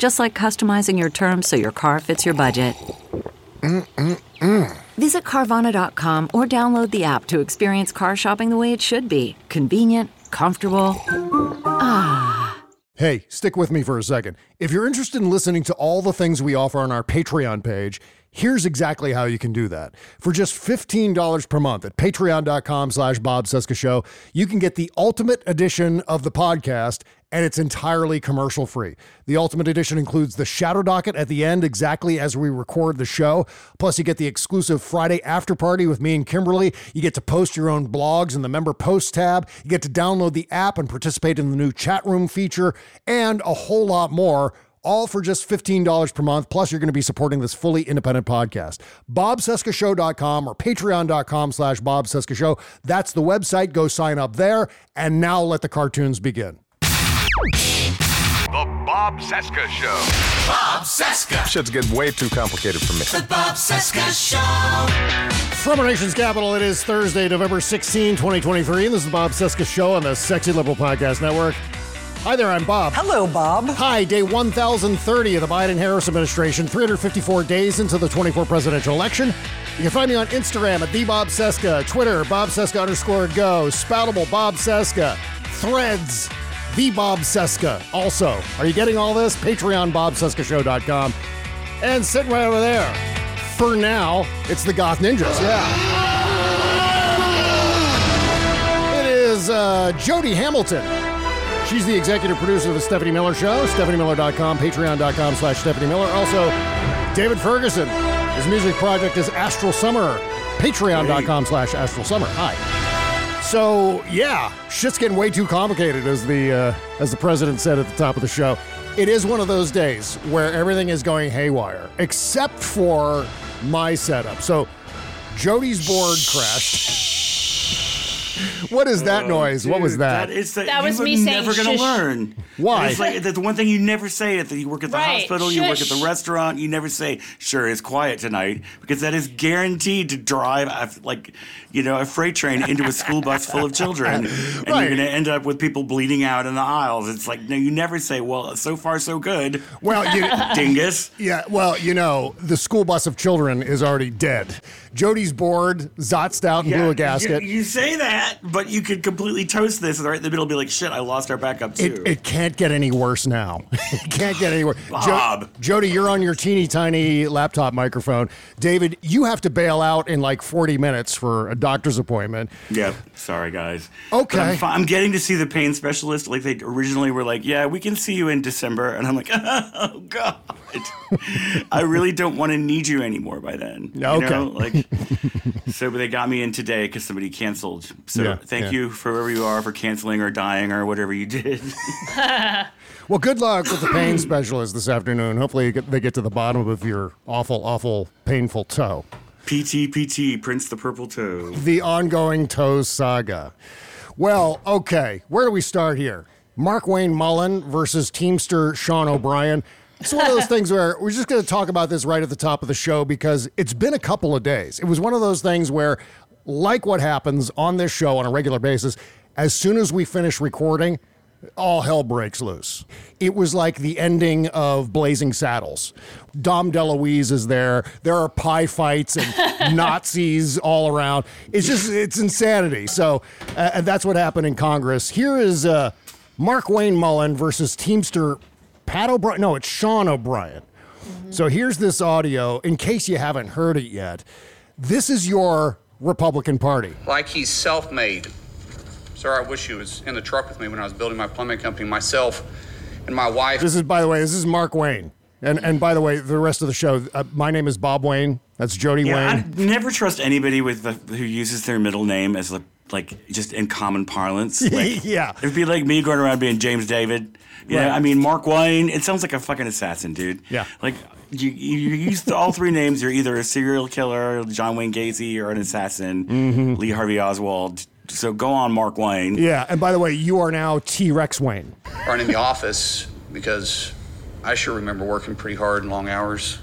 Just like customizing your terms so your car fits your budget. Mm-mm-mm. Visit Carvana.com or download the app to experience car shopping the way it should be convenient, comfortable. Ah. Hey, stick with me for a second. If you're interested in listening to all the things we offer on our Patreon page, here's exactly how you can do that. For just $15 per month at patreon.com slash Bob Cesca Show, you can get the ultimate edition of the podcast and it's entirely commercial free. The Ultimate Edition includes the Shadow Docket at the end, exactly as we record the show. Plus, you get the exclusive Friday after party with me and Kimberly. You get to post your own blogs in the member post tab. You get to download the app and participate in the new chat room feature, and a whole lot more all for just $15 per month. Plus, you're going to be supporting this fully independent podcast. BobCescashow.com or patreon.com slash Bob Cesca Show. That's the website. Go sign up there. And now let the cartoons begin. The Bob Cesca Show. Bob Cesca. Shit's getting way too complicated for me. The Bob Cesca Show. From our nation's capital, it is Thursday, November 16, 2023. And this is the Bob Cesca Show on the Sexy Liberal Podcast Network. Hi there, I'm Bob. Hello, Bob. Hi, day 1030 of the Biden Harris administration, 354 days into the 24 presidential election. You can find me on Instagram at the Bob Cesca, Twitter, Bob Cesca underscore go, Spoutible Bob Cesca, Threads, the Bob Cesca. Also, are you getting all this? Patreon, BobCescaShow.com. And sitting right over there, for now, it's the Goth Ninjas. Yeah. It is uh, Jody Hamilton. She's the executive producer of the Stephanie Miller Show. StephanieMiller.com, Patreon.com slash Stephanie Miller. Also, David Ferguson. His music project is Astral Summer. Patreon.com slash Astral Summer. Hi. So yeah, shit's getting way too complicated, as the uh, as the president said at the top of the show. It is one of those days where everything is going haywire, except for my setup. So Jody's board crashed. What is that oh, noise? what was that? That is the, That was me saying never gonna learn. Why? It's like that's the one thing you never say at the you work at the Right, hospital, you work at the restaurant, you never say, "Sure, it's quiet tonight," because that is guaranteed to drive a, like you know a freight train into a school bus full of children, and Right. you're going to end up with people bleeding out in the aisles. It's like no, you never say, "Well, so far so good." well, you, Dingus. yeah, well, you know, the school bus of children is already dead. Jody's bored, zotzed out, and blew a gasket. You, say that, but you could completely toast this, and right in the middle, be like, "Shit, I lost our backup too." It, it can't get any worse now. it can't get any worse. Bob. Jody, you're on your teeny tiny laptop microphone. David, you have to bail out in like 40 minutes for a doctor's appointment. Yep. Sorry, guys. Okay. I'm, fi- I'm getting to see the pain specialist. Like they originally were like, yeah, we can see you in December, and I'm like, oh god, I really don't want to need you anymore by then. You Okay. know? Like, so they got me in today because somebody canceled. So Yeah, thank yeah. you for wherever you are for canceling or dying or whatever you did. Well, good luck with the pain specialist this afternoon. Hopefully, they get to the bottom of your awful, awful, painful toe. PT PT Prince the Purple Toe. The ongoing toe saga. Well, okay, where do we start here? Markwayne Mullin versus Teamster Sean O'Brien. It's one of those things where we're just going to talk about this right at the top of the show because it's been a couple of days. It was one of those things where, like what happens on this show on a regular basis, as soon as we finish recording, all hell breaks loose. It was like the ending of Blazing Saddles. Dom DeLuise is there. There are pie fights and Nazis all around. It's just, it's insanity. So, uh, and that's what happened in Congress. Here is uh, Markwayne Mullin versus Teamster Pat O'Brien. No, it's Sean O'Brien. So here's this audio in case you haven't heard it yet. This is your Republican Party. like he's self-made. Sir, I wish he was in the truck with me when I was building my plumbing company myself and my wife. This is, by the way, this is Mark Wayne. And and by the way, the rest of the show, uh, my name is Bob Wayne. That's Jody Yeah, I never trust anybody with the, who uses their middle name as like, like just in common parlance. Like, Yeah. it'd be like me going around being James David. Yeah, Right. I mean Mark Wayne. It sounds like a fucking assassin, dude. Yeah. like you, you you use all three names. You're either a serial killer, John Wayne Gacy, or an assassin, mm-hmm. Lee Harvey Oswald. So go on, Mark Wayne. Yeah, and by the way, you are now T Rex Wayne. running the office because I sure remember working pretty hard and long hours.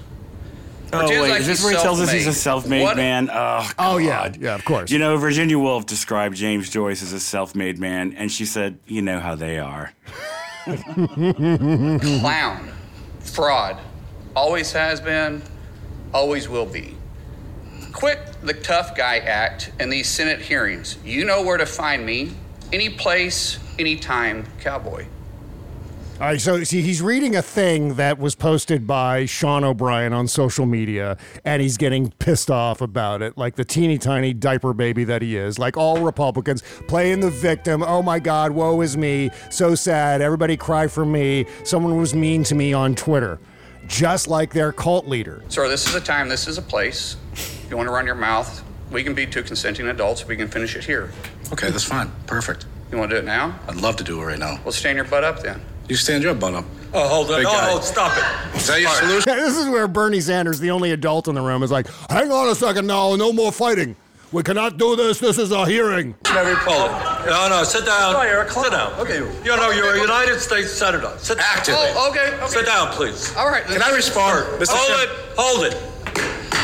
Oh Pretends wait, like is this where he tells us he's a self-made. self-made What? man? Oh, Oh yeah, God. yeah, of course. You know, Virginia Woolf described James Joyce as a self-made man, and she said, "You know how they are." Clown, fraud, always has been, always will be. Quit the tough guy act in these Senate hearings. You know where to find me, any place, anytime, cowboy. All right, so see, he's reading a thing that was posted by Sean O'Brien on social media, and he's getting pissed off about it, like the teeny tiny diaper baby that he is. Like all Republicans, playing the victim. Oh my God, woe is me. So sad. Everybody cry for me. Someone was mean to me on Twitter. Just like their cult leader. Sir, this is a time, this is a place. If you want to run your mouth, we can be two consenting adults. We can finish it here. Okay, that's fine. Perfect. You want to do it now? I'd love to do it right now. Well, stand your butt up then. You stand your butt up. Oh, hold on. Big No, guy. no, stop it. Is that your solution? this is where Bernie Sanders, the only adult in the room, is like, hang on a second now, no more fighting. We cannot do this. This is a hearing. Very polite. No, no, sit down. No, you're a clown. Sit down. Okay. You know, you're a United States Senator. Sit Active. Oh, okay, okay. Sit down, please. All right. Can I respond? Mr. Hold Shep- it. Hold it.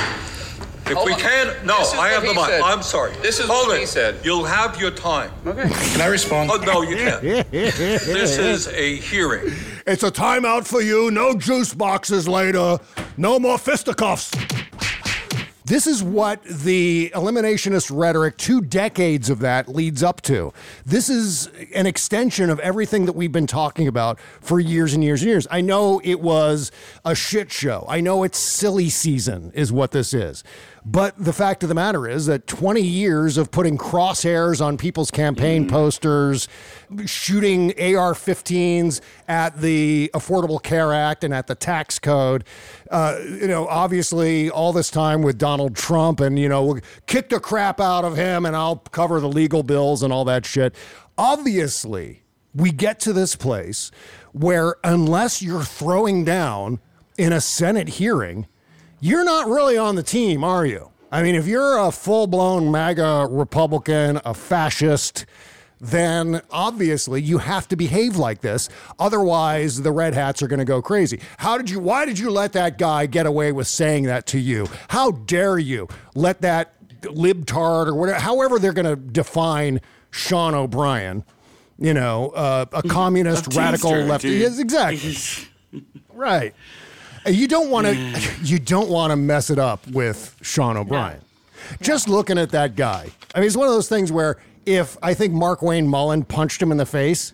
If Hold we on. can, no, This is I have what the he mic. said. I'm sorry. This is Hold what it. he said. You'll have your time. Okay. Can I respond? Oh, no, you can't. this is a hearing. It's a timeout for you. No juice boxes later. No more fisticuffs. This is what the eliminationist rhetoric, two decades of that, leads up to. This is an extension of everything that we've been talking about for years and years and years. I know it was a shit show. I know it's silly season, is what this is. But the fact of the matter is that 20 years of putting crosshairs on people's campaign posters, shooting AR 15s at the Affordable Care Act and at the tax code, uh, you know, obviously all this time with Donald Trump and, you know, we'll kick the crap out of him and I'll cover the legal bills and all that shit. Obviously, we get to this place where unless you're throwing down in a Senate hearing, you're not really on the team, are you? I mean, if you're a full blown MAGA Republican, a fascist, then obviously you have to behave like this. Otherwise, the red hats are going to go crazy. How did you, why did you let that guy get away with saying that to you? How dare you let that libtard or whatever, however they're going to define Sean O'Brien, you know, uh, a communist, A radical teamster, left. Yes, exactly. Right. You don't want to mm. you don't want to mess it up with Sean O'Brien. Just looking at that guy. I mean, it's one of those things where if I think Markwayne Mullin punched him in the face,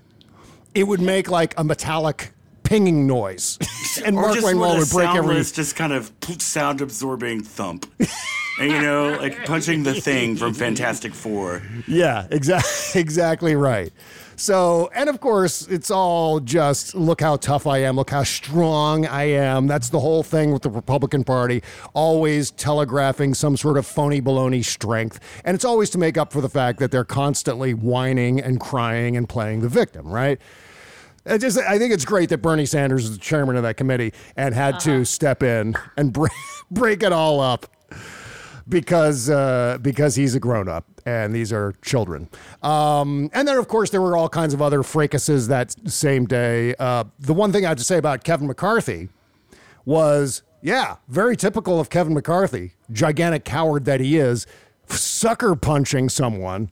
it would make like a metallic pinging noise. And or Markwayne Mullin would break every just kind of sound absorbing thump. and you know, like punching the thing from Fantastic Four. Yeah, exactly exactly right. So, and of course, it's all just look how tough I am, look how strong I am. That's the whole thing with the Republican Party, always telegraphing some sort of phony baloney strength. And it's always to make up for the fact that they're constantly whining and crying and playing the victim, right? I just I think it's great that Bernie Sanders is the chairman of that committee and had to step in and break, break it all up because uh, because he's a grown up and these are children. Um, and then of course there were all kinds of other fracases that same day. Uh, the one thing I have to say about Kevin McCarthy was yeah, very typical of Kevin McCarthy, gigantic coward that he is, sucker punching someone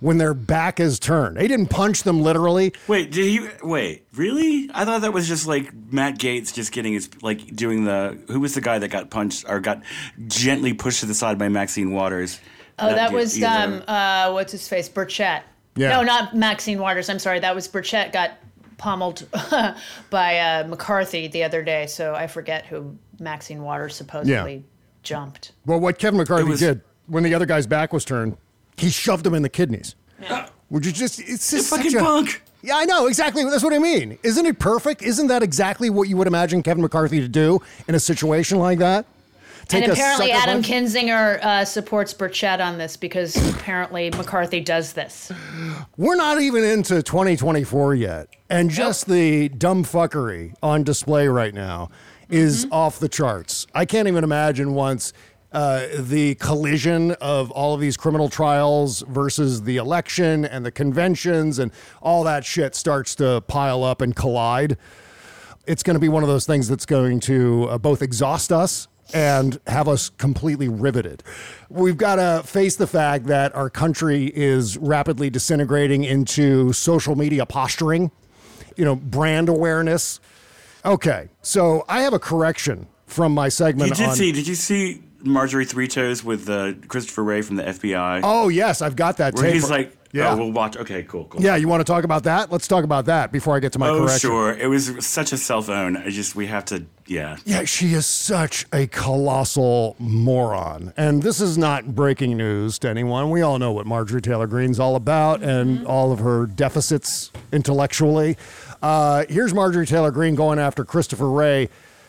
when their back is turned. He didn't punch them literally. Wait, did he? Wait, really? I thought that was just like Matt Gaetz just getting his like doing the. Who was the guy that got punched or got gently pushed to the side by Maxine Waters? Oh, that did was either. um, uh, what's his face, Burchett. Yeah. No, not Maxine Waters. I'm sorry, that was Burchett got pommeled by uh, McCarthy the other day. So I forget who Maxine Waters supposedly jumped. Well, what Kevin McCarthy was- did when the other guy's back was turned, he shoved him in the kidneys. Would you just? It's just fucking a, punk. Yeah, I know exactly. That's what I mean. Isn't it perfect? Isn't that exactly what you would imagine Kevin McCarthy to do in a situation like that? Take and apparently, sucker Adam punch? Kinzinger uh, supports Burchett on this because apparently McCarthy does this. We're not even into 2024 yet, and just the dumb fuckery on display right now is off the charts. I can't even imagine once uh, the collision of all of these criminal trials versus the election and the conventions and all that shit starts to pile up and collide. It's going to be one of those things that's going to uh, both exhaust us and have us completely riveted. We've got to face the fact that our country is rapidly disintegrating into social media posturing, you know, brand awareness. Okay, so I have a correction from my segment You did on. see? Did you see Marjorie Three Toes with uh, Christopher Wray from the FBI? oh yes, I've got that where tape. he's like, yeah, "Oh, we'll watch." Okay, cool, cool. yeah. You want to talk about that? Let's talk about that before I get to my oh, correction. sure. It was such a cell phone. I just we have to. Yeah. Yeah, she is such a colossal moron. And this is not breaking news to anyone. We all know what Marjorie Taylor Greene's all about and all of her deficits intellectually. Uh, here's Marjorie Taylor Greene going after Christopher Wray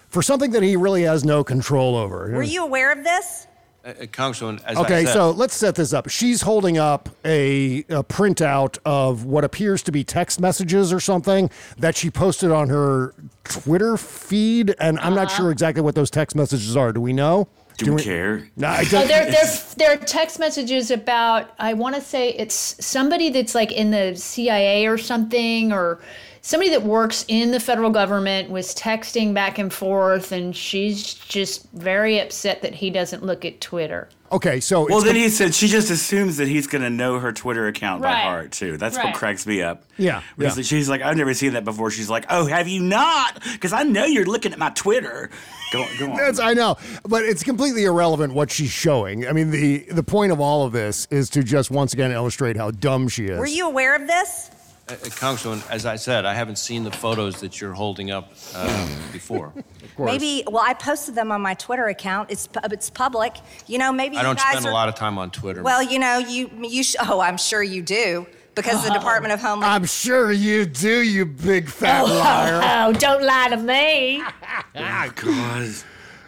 for something that he really has no control over. Were you aware of this? Uh, Congresswoman, as I Okay, said, so let's set this up. She's holding up a, a printout of what appears to be text messages or something that she posted on her Twitter feed, and I'm not sure exactly what those text messages are. Do we know? Do we care? No, I Oh, don't. there, there, there are text messages about. I want to say it's somebody that's like in the CIA or something, or somebody that works in the federal government was texting back and forth, and she's just very upset that he doesn't look at Twitter. Okay, so Well, then com- he said she just assumes that he's going to know her Twitter account by heart too. That's Right. what cracks me up. Yeah, Because yeah. she's like, I've never seen that before. She's like, Oh, have you not? Because I know you're looking at my Twitter. Go, go on. That's, I know, but it's completely irrelevant what she's showing. I mean, the the point of all of this is to just once again illustrate how dumb she is. Were you aware of this? Uh, Congresswoman, as I said, I haven't seen the photos that you're holding up uh, before. Maybe. Well, I posted them on my Twitter account. It's pu- it's public. You know, maybe I don't guys spend are. a lot of time on Twitter. Well, you know, you you. Sh- oh, I'm sure you do because the Department of Homeland. I'm sure you do, you big fat liar. Oh, don't lie to me. oh, God.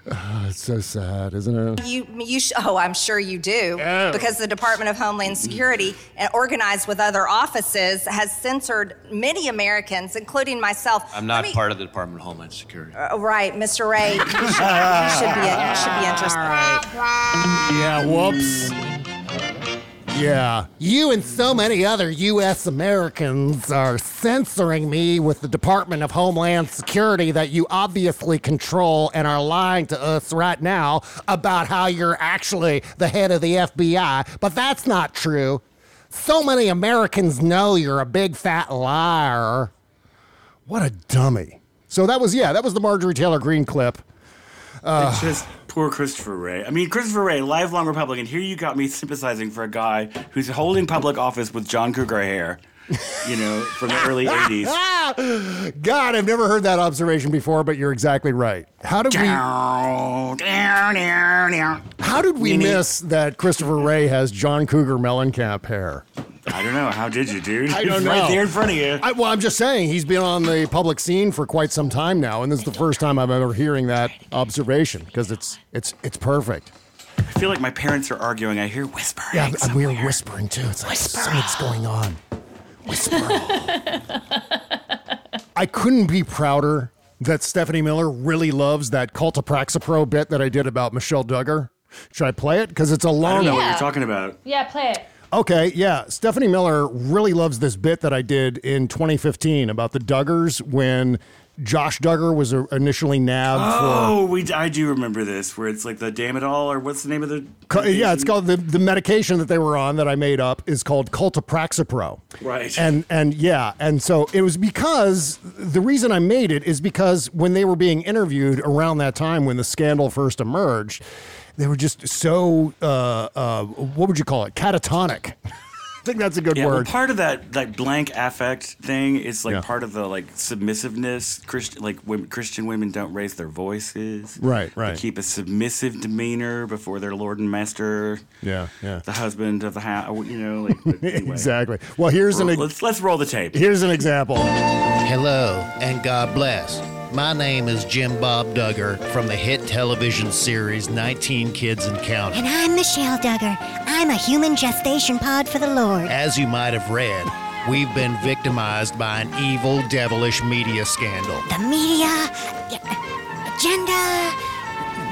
Oh, it's so sad, isn't it? You, you sh- oh, I'm sure you do, Oh. because the Department of Homeland Security, uh, organized with other offices, has censored many Americans, including myself. I'm not me- part of the Department of Homeland Security. Uh, right, Mr. Wray. You should, you should be. You should be interested. Yeah, whoops. Yeah. You and so many other U.S. Americans are censoring me with the Department of Homeland Security that you obviously control and are lying to us right now about how you're actually the head of the FBI. But that's not true. So many Americans know you're a big fat liar. What a dummy. So that was, yeah, that was the Marjorie Taylor Greene clip. It's just poor Christopher Wray. I mean, Christopher Wray, lifelong Republican. Here you got me sympathizing for a guy who's holding public office with John Cougar hair, you know, from the early 80s. God, I've never heard that observation before, but you're exactly right. How did we how did we miss that Christopher Wray has John Cougar Mellencamp hair? I don't know. How did you, dude? I don't know. Right there in front of you. I, well, I'm just saying he's been on the public scene for quite some time now, and this is the first time I'm ever hearing that observation because it's it's it's perfect. I feel like my parents are arguing. I hear whispering. Yeah, and we were somewhere. whispering too. It's like something's going on. Whisper. I couldn't be prouder that Stephanie Miller really loves that cult of Praxipro bit that I did about Michelle Duggar. Should I play it? Because it's a long don't know what you're talking about. Yeah, play it. Okay, yeah. Stephanie Miller really loves this bit that I did in 2015 about the Duggars when Josh Duggar was initially nabbed Oh, we. I do remember this, where it's like the damn it all, or what's the name of the? for. Yeah, it's called the, the medication that they were on that I made up is called Cultopraxipro. Right. And and yeah, and so it was because the reason I made it is because when they were being interviewed around that time when the scandal first emerged, they were just so uh, uh, what would you call it? Catatonic. think that's a good yeah, well, word. part of that like blank affect thing is like Yeah. part of the like submissiveness. Christian like women, Christian women don't raise their voices. Right, right. They right. keep a submissive demeanor before their lord and master, yeah, yeah. the husband of the house. You know, like anyway. Exactly. Well, here's an Roll- ex- let's let's roll the tape. here's an example. Hello, and God bless. My name is Jim Bob Duggar from the hit television series 19 Kids and Counting. And I'm Michelle Duggar. I'm a human gestation pod for the Lord. As you might have read, we've been victimized by an evil, devilish media scandal. The media, agenda,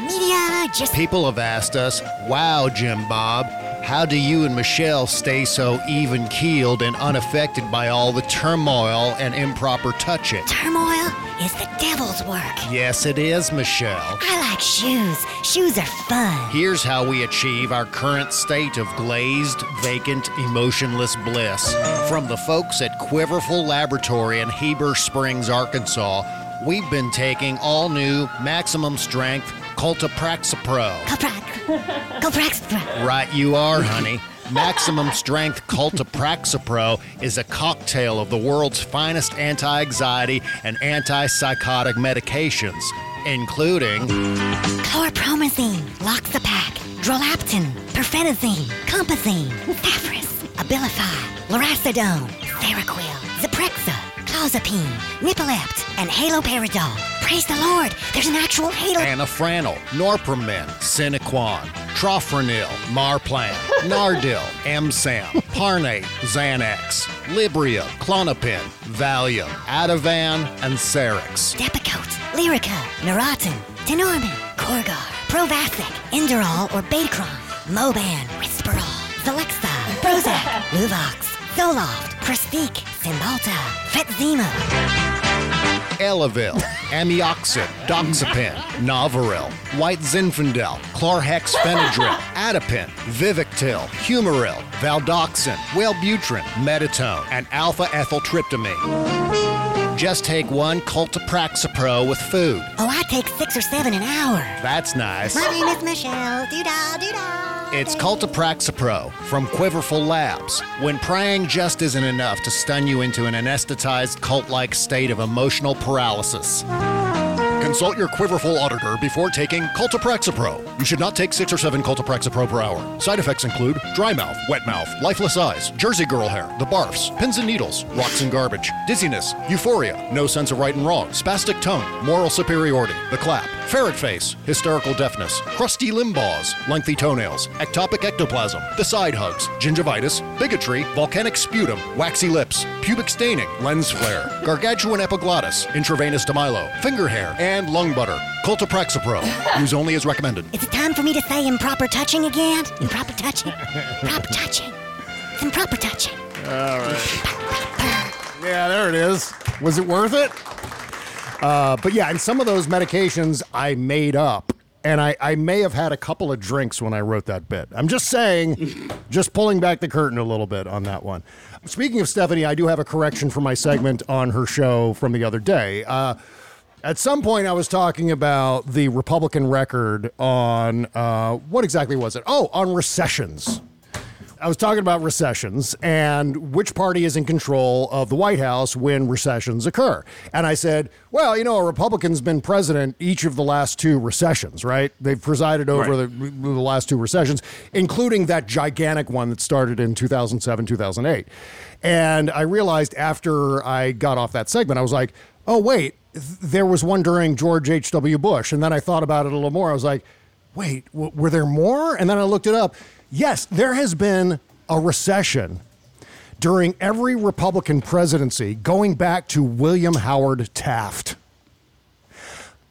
media, just. People have asked us, wow, Jim Bob, how do you and Michelle stay so even keeled and unaffected by all the turmoil and improper touching? Turmoil is the devil's work. Yes, it is, Michelle. I like shoes. Shoes are fun. Here's how we achieve our current state of glazed, vacant, emotionless bliss. From the folks at Quiverful Laboratory in Heber Springs, Arkansas, we've been taking all new maximum strength Cultipraxipro. Copraxipro. Right, you are, honey. Maximum Strength Cultipraxipro is a cocktail of the world's finest anti anxiety and antipsychotic medications, including Chlorpromazine, Loxapac, Drolaptin, Perphenazine, Compazine, Thafris, Abilify, Loracidone, Seroquel, Zyprexa, Clozapine, Nipolept, and Haloperidol. Praise the Lord, there's an actual halo. Anafranil, Norpramin, Sinequan, Trofranil, Marplan, Nardil, Emsam, Parnate, Xanax, Libria, Klonopin, Valium, Ativan, and Cerix. Depakote, Lyrica, Neurontin, Tenormin, Corgar, Provasic, Inderal or Betacron, Moban, Risperol, Celexa, Prozac, Luvox, Zoloft, Pristiq, Cymbalta, Fetzima. Elavil, Amioxin, Doxepin, Novaril, White Zinfandel, Chlorhexphenadril, Atipin, Vivactil, Humaril, Valdoxin, Wellbutrin, Meditone, and alpha ethyltryptamine. Just take one Cultipraxipro with food. Oh, I take six or seven an hour. That's nice. My name is Michelle. Doo-dah, doo-dah. It's Cultipraxipro from Quiverful Labs. When praying just isn't enough to stun you into an anesthetized cult-like state of emotional paralysis. Consult your Quiverful auditor before taking Cultipraxipro. You should not take six or seven Cultipraxipro per hour. Side effects include dry mouth, wet mouth, lifeless eyes, Jersey girl hair, the barfs, pins and needles, rocks and garbage, dizziness, euphoria, no sense of right and wrong, spastic tongue, moral superiority, the clap, ferret face, hysterical deafness, crusty limb balls, lengthy toenails, ectopic ectoplasm, the side hugs, gingivitis, bigotry, volcanic sputum, waxy lips, pubic staining, lens flare, gargantuan epiglottis, intravenous demilo, finger hair, and lung butter. Cultipraxipro. Use only as recommended. Is it time for me to say improper touching again? Improper touching. Proper touching. Improper touching. All right. Yeah, there it is. Was it worth it? Uh, but yeah, and some of those medications I made up. And I, I may have had a couple of drinks when I wrote that bit. I'm just saying, just pulling back the curtain a little bit on that one. Speaking of Stephanie, I do have a correction for my segment on her show from the other day. Uh, at some point, I was talking about the Republican record on uh, what exactly was it? Oh, on recessions. I was talking about recessions and which party is in control of the White House when recessions occur. And I said, well, you know, a Republican's been president each of the last two recessions, right? They've presided over Right. the, the last two recessions, including that gigantic one that started in 2007, 2008. And I realized after I got off that segment, I was like, oh, wait, there was one during George H.W. Bush. And then I thought about it a little more. I was like, wait, w- were there more? And then I looked it up. Yes, there has been a recession during every Republican presidency going back to William Howard Taft.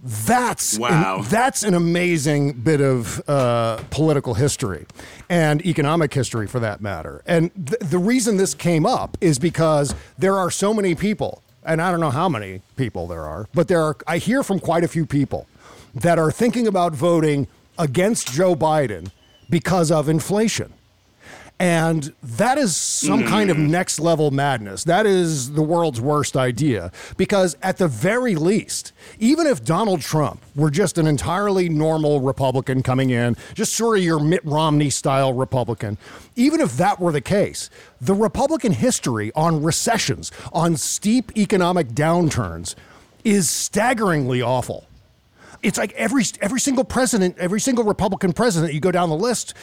That's Wow. that's an amazing bit of uh, political history and economic history, for that matter. And th- the reason this came up is because there are so many people, and I don't know how many people there are, but there are. I hear from quite a few people that are thinking about voting against Joe Biden because of inflation. And that is some Mm. kind of next level madness. That is the world's worst idea. Because at the very least, even if Donald Trump were just an entirely normal Republican coming in, just sort of your Mitt Romney style Republican, even if that were the case, the Republican history on recessions, on steep economic downturns, is staggeringly awful. It's like every every single president, every single Republican president, you go down the list,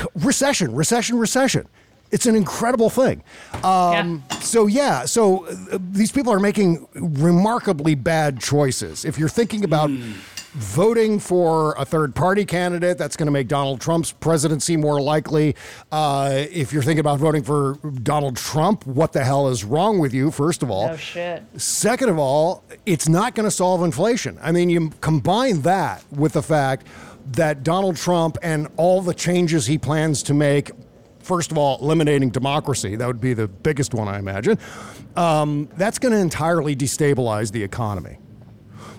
recession, recession, recession. It's an incredible thing. Um, So yeah, so uh, these people are making remarkably bad choices. If you're thinking about voting for a third party candidate, that's going to make Donald Trump's presidency more likely. Uh, if you're thinking about voting for Donald Trump, what the hell is wrong with you? First of all, Oh shit. Second of all, it's not going to solve inflation. I mean, you combine that with the fact that Donald Trump and all the changes he plans to make, first of all, eliminating democracy, that would be the biggest one, I imagine, um, that's going to entirely destabilize the economy.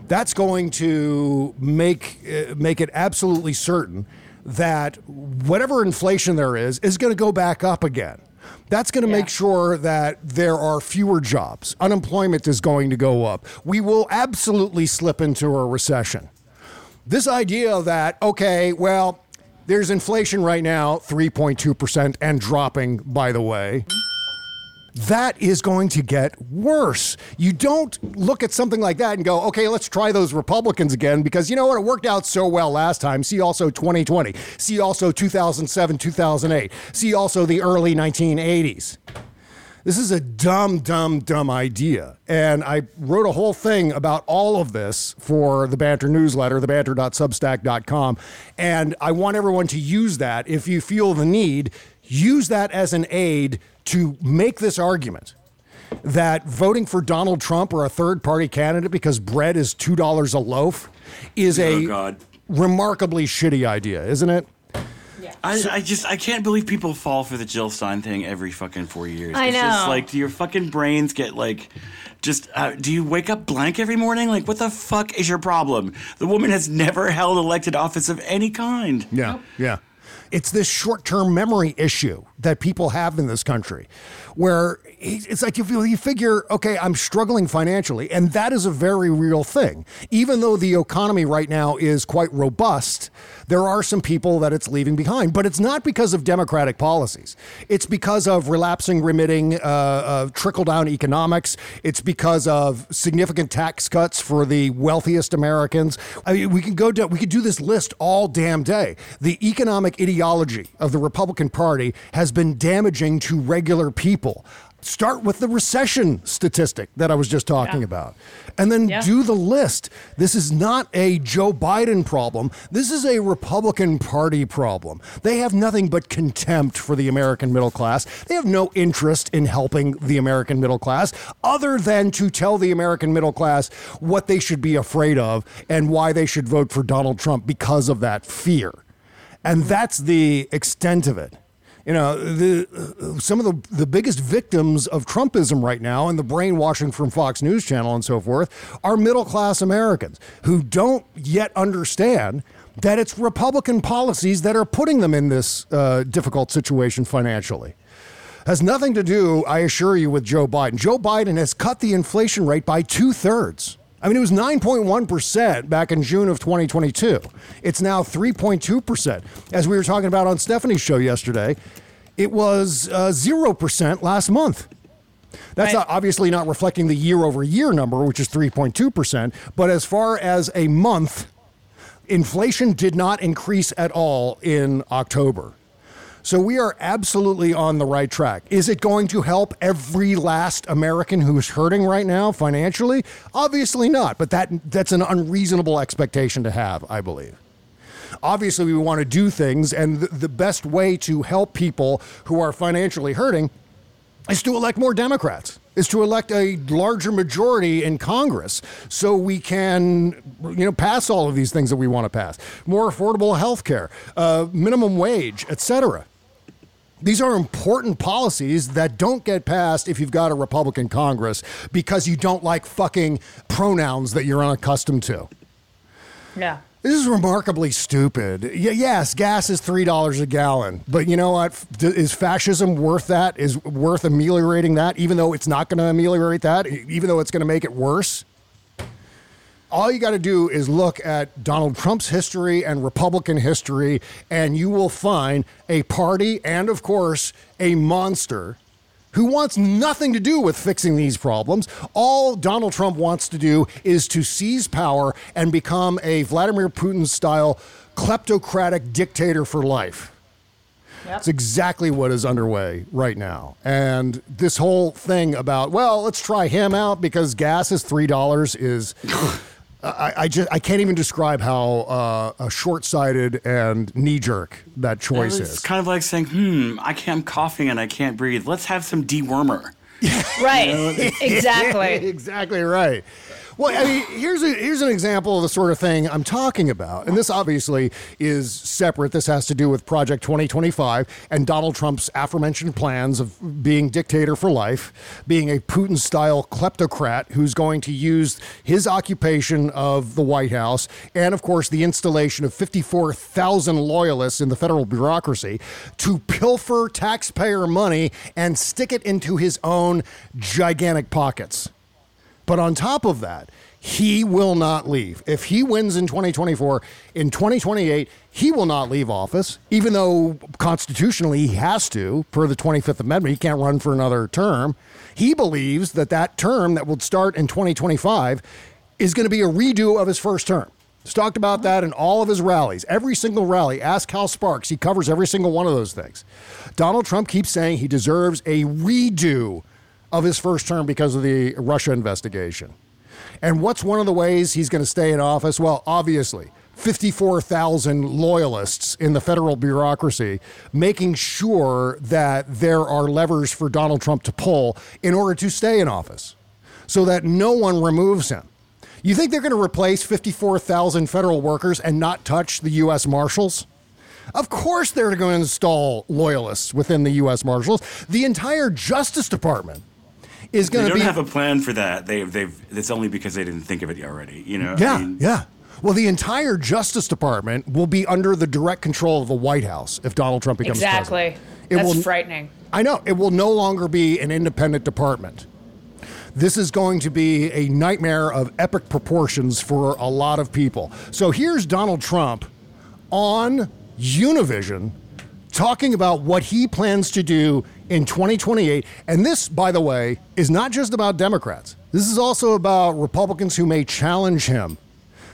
That's going to make, uh, make it absolutely certain that whatever inflation there is is going to go back up again. That's going to make sure that there are fewer jobs. Unemployment is going to go up. We will absolutely slip into a recession. This idea that, okay, well, there's inflation right now, 3.2%, and dropping, by the way. That is going to get worse. You don't look at something like that and go, okay, let's try those Republicans again because you know what? It worked out so well last time. See also 2020. See also 2007, 2008. See also the early 1980s. This is a dumb, dumb, dumb idea. And I wrote a whole thing about all of this for the Banter newsletter, thebanter.substack.com. And I want everyone to use that. If you feel the need, use that as an aid to make this argument that voting for Donald Trump or a third party candidate because bread is $2 a loaf is Oh, a God. remarkably shitty idea, isn't it? I, I just I can't believe people fall for the Jill Stein thing every fucking four years. I it's just know. like do your fucking brains get like just uh, do you wake up blank every morning? Like what the fuck is your problem? The woman has never held elected office of any kind. Yeah. Yeah. It's this short term memory issue that people have in this country where it's like if you, figure, okay, I'm struggling financially, and that is a very real thing. Even though the economy right now is quite robust, there are some people that it's leaving behind. But it's not because of democratic policies, it's because of relapsing, remitting, uh, uh, trickle down economics. It's because of significant tax cuts for the wealthiest Americans. I mean, we can go down, we could do this list all damn day. The economic ideology of the Republican Party has been damaging to regular people. Start with the recession statistic that I was just talking about, and then Yeah. do the list. This is not a Joe Biden problem. This is a Republican Party problem. They have nothing but contempt for the American middle class. They have no interest in helping the American middle class other than to tell the American middle class what they should be afraid of and why they should vote for Donald Trump because of that fear. And mm-hmm. that's the extent of it. You know, the, some of the, the biggest victims of Trumpism right now and the brainwashing from Fox News Channel and so forth are middle class Americans who don't yet understand that it's Republican policies that are putting them in this uh, difficult situation financially. Has nothing to do, I assure you, with Joe Biden. Joe Biden has cut the inflation rate by two thirds. I mean, it was 9.1% back in June of 2022. It's now 3.2%. As we were talking about on Stephanie's show yesterday, it was uh, 0% last month. That's not, obviously not reflecting the year over year number, which is 3.2%. But as far as a month, inflation did not increase at all in October. So we are absolutely on the right track. Is it going to help every last American who's hurting right now financially? Obviously not, but that that's an unreasonable expectation to have, I believe. Obviously, we want to do things, and the, best way to help people who are financially hurting is to elect more Democrats, is to elect a larger majority in Congress so we can, you know, pass all of these things that we want to pass. More affordable health care, uh, minimum wage, et cetera. These are important policies that don't get passed if you've got a Republican Congress because you don't like fucking pronouns that you're unaccustomed to. Yeah. This is remarkably stupid. Yes, gas is three dollars a gallon, but you know what? Is fascism worth that? Is worth ameliorating that? Even though it's not going to ameliorate that, even though it's going to make it worse. All you got to do is look at Donald Trump's history and Republican history, and you will find a party and, of course, a monster who wants nothing to do with fixing these problems. All Donald Trump wants to do is to seize power and become a Vladimir Putin style kleptocratic dictator for life. It's exactly what is underway right now. And this whole thing about, well, let's try him out because gas is $3 is. I, I just I can't even describe how uh, short sighted and knee jerk that choice it's is. It's kind of like saying, "Hmm, I can't, I'm coughing and I can't breathe. Let's have some dewormer." Right. exactly. exactly right. Well, I mean, here's a, here's an example of the sort of thing I'm talking about, and this obviously is separate. This has to do with Project 2025 and Donald Trump's aforementioned plans of being dictator for life, being a Putin-style kleptocrat who's going to use his occupation of the White House and, of course, the installation of 54,000 loyalists in the federal bureaucracy to pilfer taxpayer money and stick it into his own gigantic pockets. But on top of that, he will not leave. If he wins in 2024, in 2028, he will not leave office, even though constitutionally he has to, per the 25th Amendment. He can't run for another term. He believes that that term that will start in 2025 is going to be a redo of his first term. He's talked about that in all of his rallies, every single rally. Ask Hal Sparks. He covers every single one of those things. Donald Trump keeps saying he deserves a redo of his first term because of the Russia investigation. And what's one of the ways he's going to stay in office? Well, obviously, 54,000 loyalists in the federal bureaucracy making sure that there are levers for Donald Trump to pull in order to stay in office so that no one removes him. You think they're going to replace 54,000 federal workers and not touch the U.S. Marshals? Of course, they're going to install loyalists within the U.S. Marshals. The entire Justice Department is They going to don't be. have a plan for that. They've, they've. It's only because they didn't think of it already. You know. I yeah, mean, yeah. Well, the entire Justice Department will be under the direct control of the White House if Donald Trump becomes Exactly. president. It That's will- frightening. I know. It will no longer be an independent department. This is going to be a nightmare of epic proportions for a lot of people. So here's Donald Trump on Univision talking about what he plans to do in 2028. And this, by the way, is not just about Democrats. This is also about Republicans who may challenge him.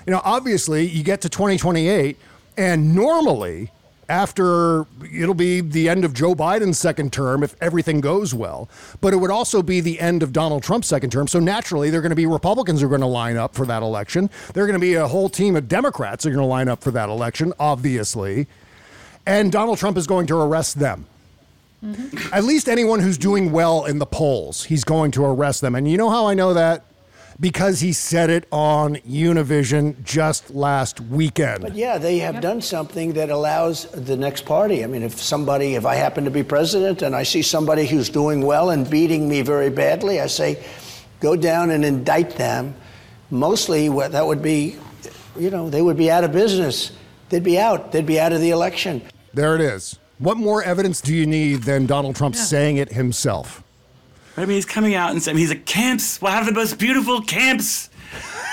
You know, obviously, you get to 2028, and normally, after it'll be the end of Joe Biden's second term if everything goes well, but it would also be the end of Donald Trump's second term. So naturally, there are going to be Republicans who are going to line up for that election. There are going to be a whole team of Democrats who are going to line up for that election, obviously. And Donald Trump is going to arrest them. Mm-hmm. At least anyone who's doing well in the polls, he's going to arrest them. And you know how I know that? Because he said it on Univision just last weekend. But yeah, they have done something that allows the next party. I mean, if somebody, if I happen to be president and I see somebody who's doing well and beating me very badly, I say, go down and indict them. Mostly, what that would be, you know, they would be out of business. They'd be out. They'd be out of the election. There it is. What more evidence do you need than Donald Trump saying it himself? I mean, he's coming out and saying he's like camps. We'll have the most beautiful camps.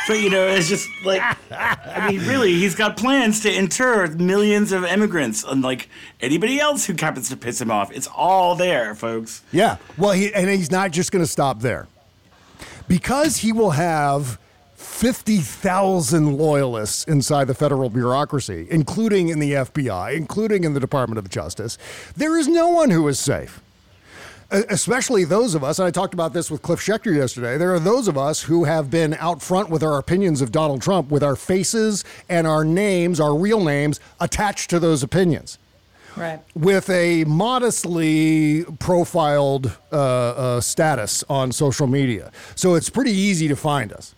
But you know, it's just like I mean, really, he's got plans to inter millions of immigrants, unlike anybody else who happens to piss him off. It's all there, folks. Yeah. Well, he, and he's not just going to stop there. Because he will have 50,000 loyalists inside the federal bureaucracy, including in the FBI, including in the Department of Justice, there is no one who is safe. Especially those of us, and I talked about this with Cliff Schecter yesterday. There are those of us who have been out front with our opinions of Donald Trump, with our faces and our names, our real names, attached to those opinions Right. with a modestly profiled uh, uh, status on social media. So it's pretty easy to find us.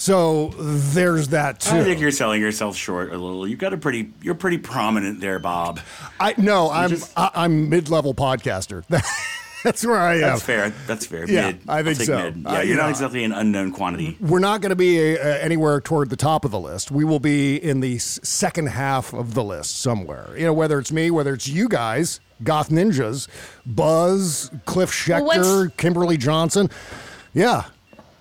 So there's that too. I think you're selling yourself short a little. You've got a pretty, you're pretty prominent there, Bob. I no, I'm just- I, I'm mid-level podcaster. That's where I am. That's fair. That's fair. Yeah, mid. I think so. Mid. Uh, Yeah, you you're know, not exactly an unknown quantity. We're not going to be uh, anywhere toward the top of the list. We will be in the second half of the list somewhere. You know, whether it's me, whether it's you guys, Goth Ninjas, Buzz, Cliff Schecter, Well, Kimberly Johnson. Yeah.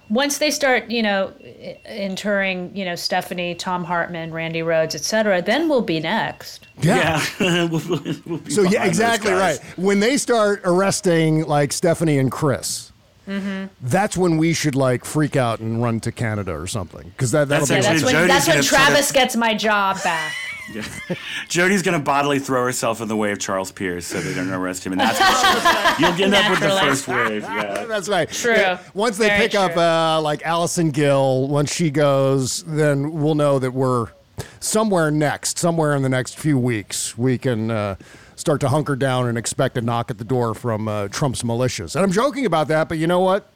Once they start, you know, i- interring, you know, Stephanie, Thom Hartmann, Randi Rhodes, et cetera, then we'll be next. Yeah. We'll- we'll- we'll be So yeah, exactly right. When they start arresting like Stephanie and Chris, Mm-hmm. that's when we should like freak out and run to Canada or something. Because that that's, be That's when, that's when gonna Travis gets my job back. Yeah. Jody's gonna bodily throw herself in the way of Charles Pierce so they don't arrest him, and that's what You'll end up with the first wave. Yeah, That's right. True. Yeah, Once they Very pick up uh, like Allison Gill, once she goes, then we'll know that we're somewhere next, somewhere in the next few weeks. We can uh, start to hunker down and expect a knock at the door from uh, Trump's militias. And I'm joking about that, but you know what?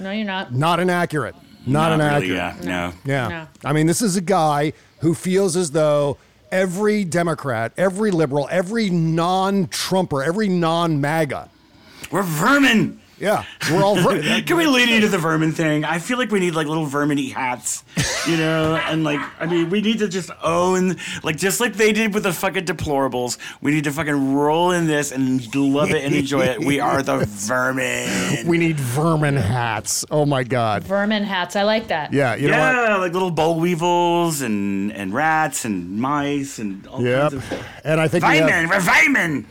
No, you're not. Not inaccurate. Not, Not inaccurate. really, yeah, no. Yeah. No. I mean, this is a guy who feels as though every Democrat, every liberal, every non Trumper, every non MAGA, we're vermin. Yeah, we're all. Ver- Can we lead into the vermin thing? I feel like we need like little verminy hats, you know, and like I mean, we need to just own like just like they did with the fucking deplorables. We need to fucking roll in this and love it and enjoy it. We are the vermin. we need vermin hats. Oh my God. Vermin hats. I like that. Yeah, you know what? yeah, like little boll weevils and and rats and mice and all Yep. kinds of And I think we have- Vitamin, we're vitamin.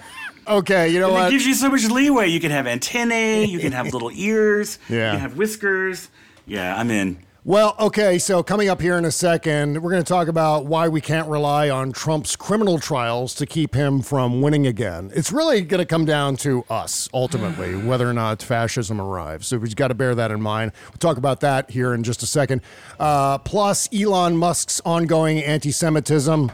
Okay, you know And it what? gives you so much leeway. You can have antennae, you can have little ears, Yeah. you can have whiskers. Yeah, I'm in. Well, okay, so coming up here in a second, we're going to talk about why we can't rely on Trump's criminal trials to keep him from winning again. It's really going to come down to us, ultimately, whether or not fascism arrives. So we've got to bear that in mind. We'll talk about that here in just a second. Uh, plus, Elon Musk's ongoing anti Semitism.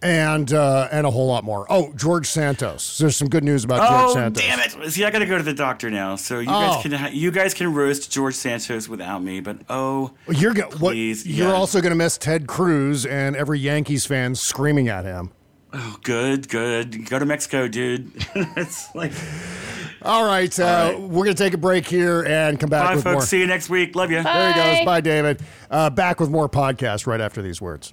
And uh, and a whole lot more. Oh, George Santos. There's some good news about George Oh Santos. damn it! See, I got to go to the doctor now. So you Oh. guys can ha- you guys can roast George Santos without me, but oh, You're go- what, please, You're yeah. also going to miss Ted Cruz and every Yankees fan screaming at him. oh, good, good. Go to Mexico, dude. it's like All right, uh, All right. we're going to take a break here and come back bye, with folks. more. See you next week. Love you. There he goes. Bye, David. Uh, back with more podcast right after these words.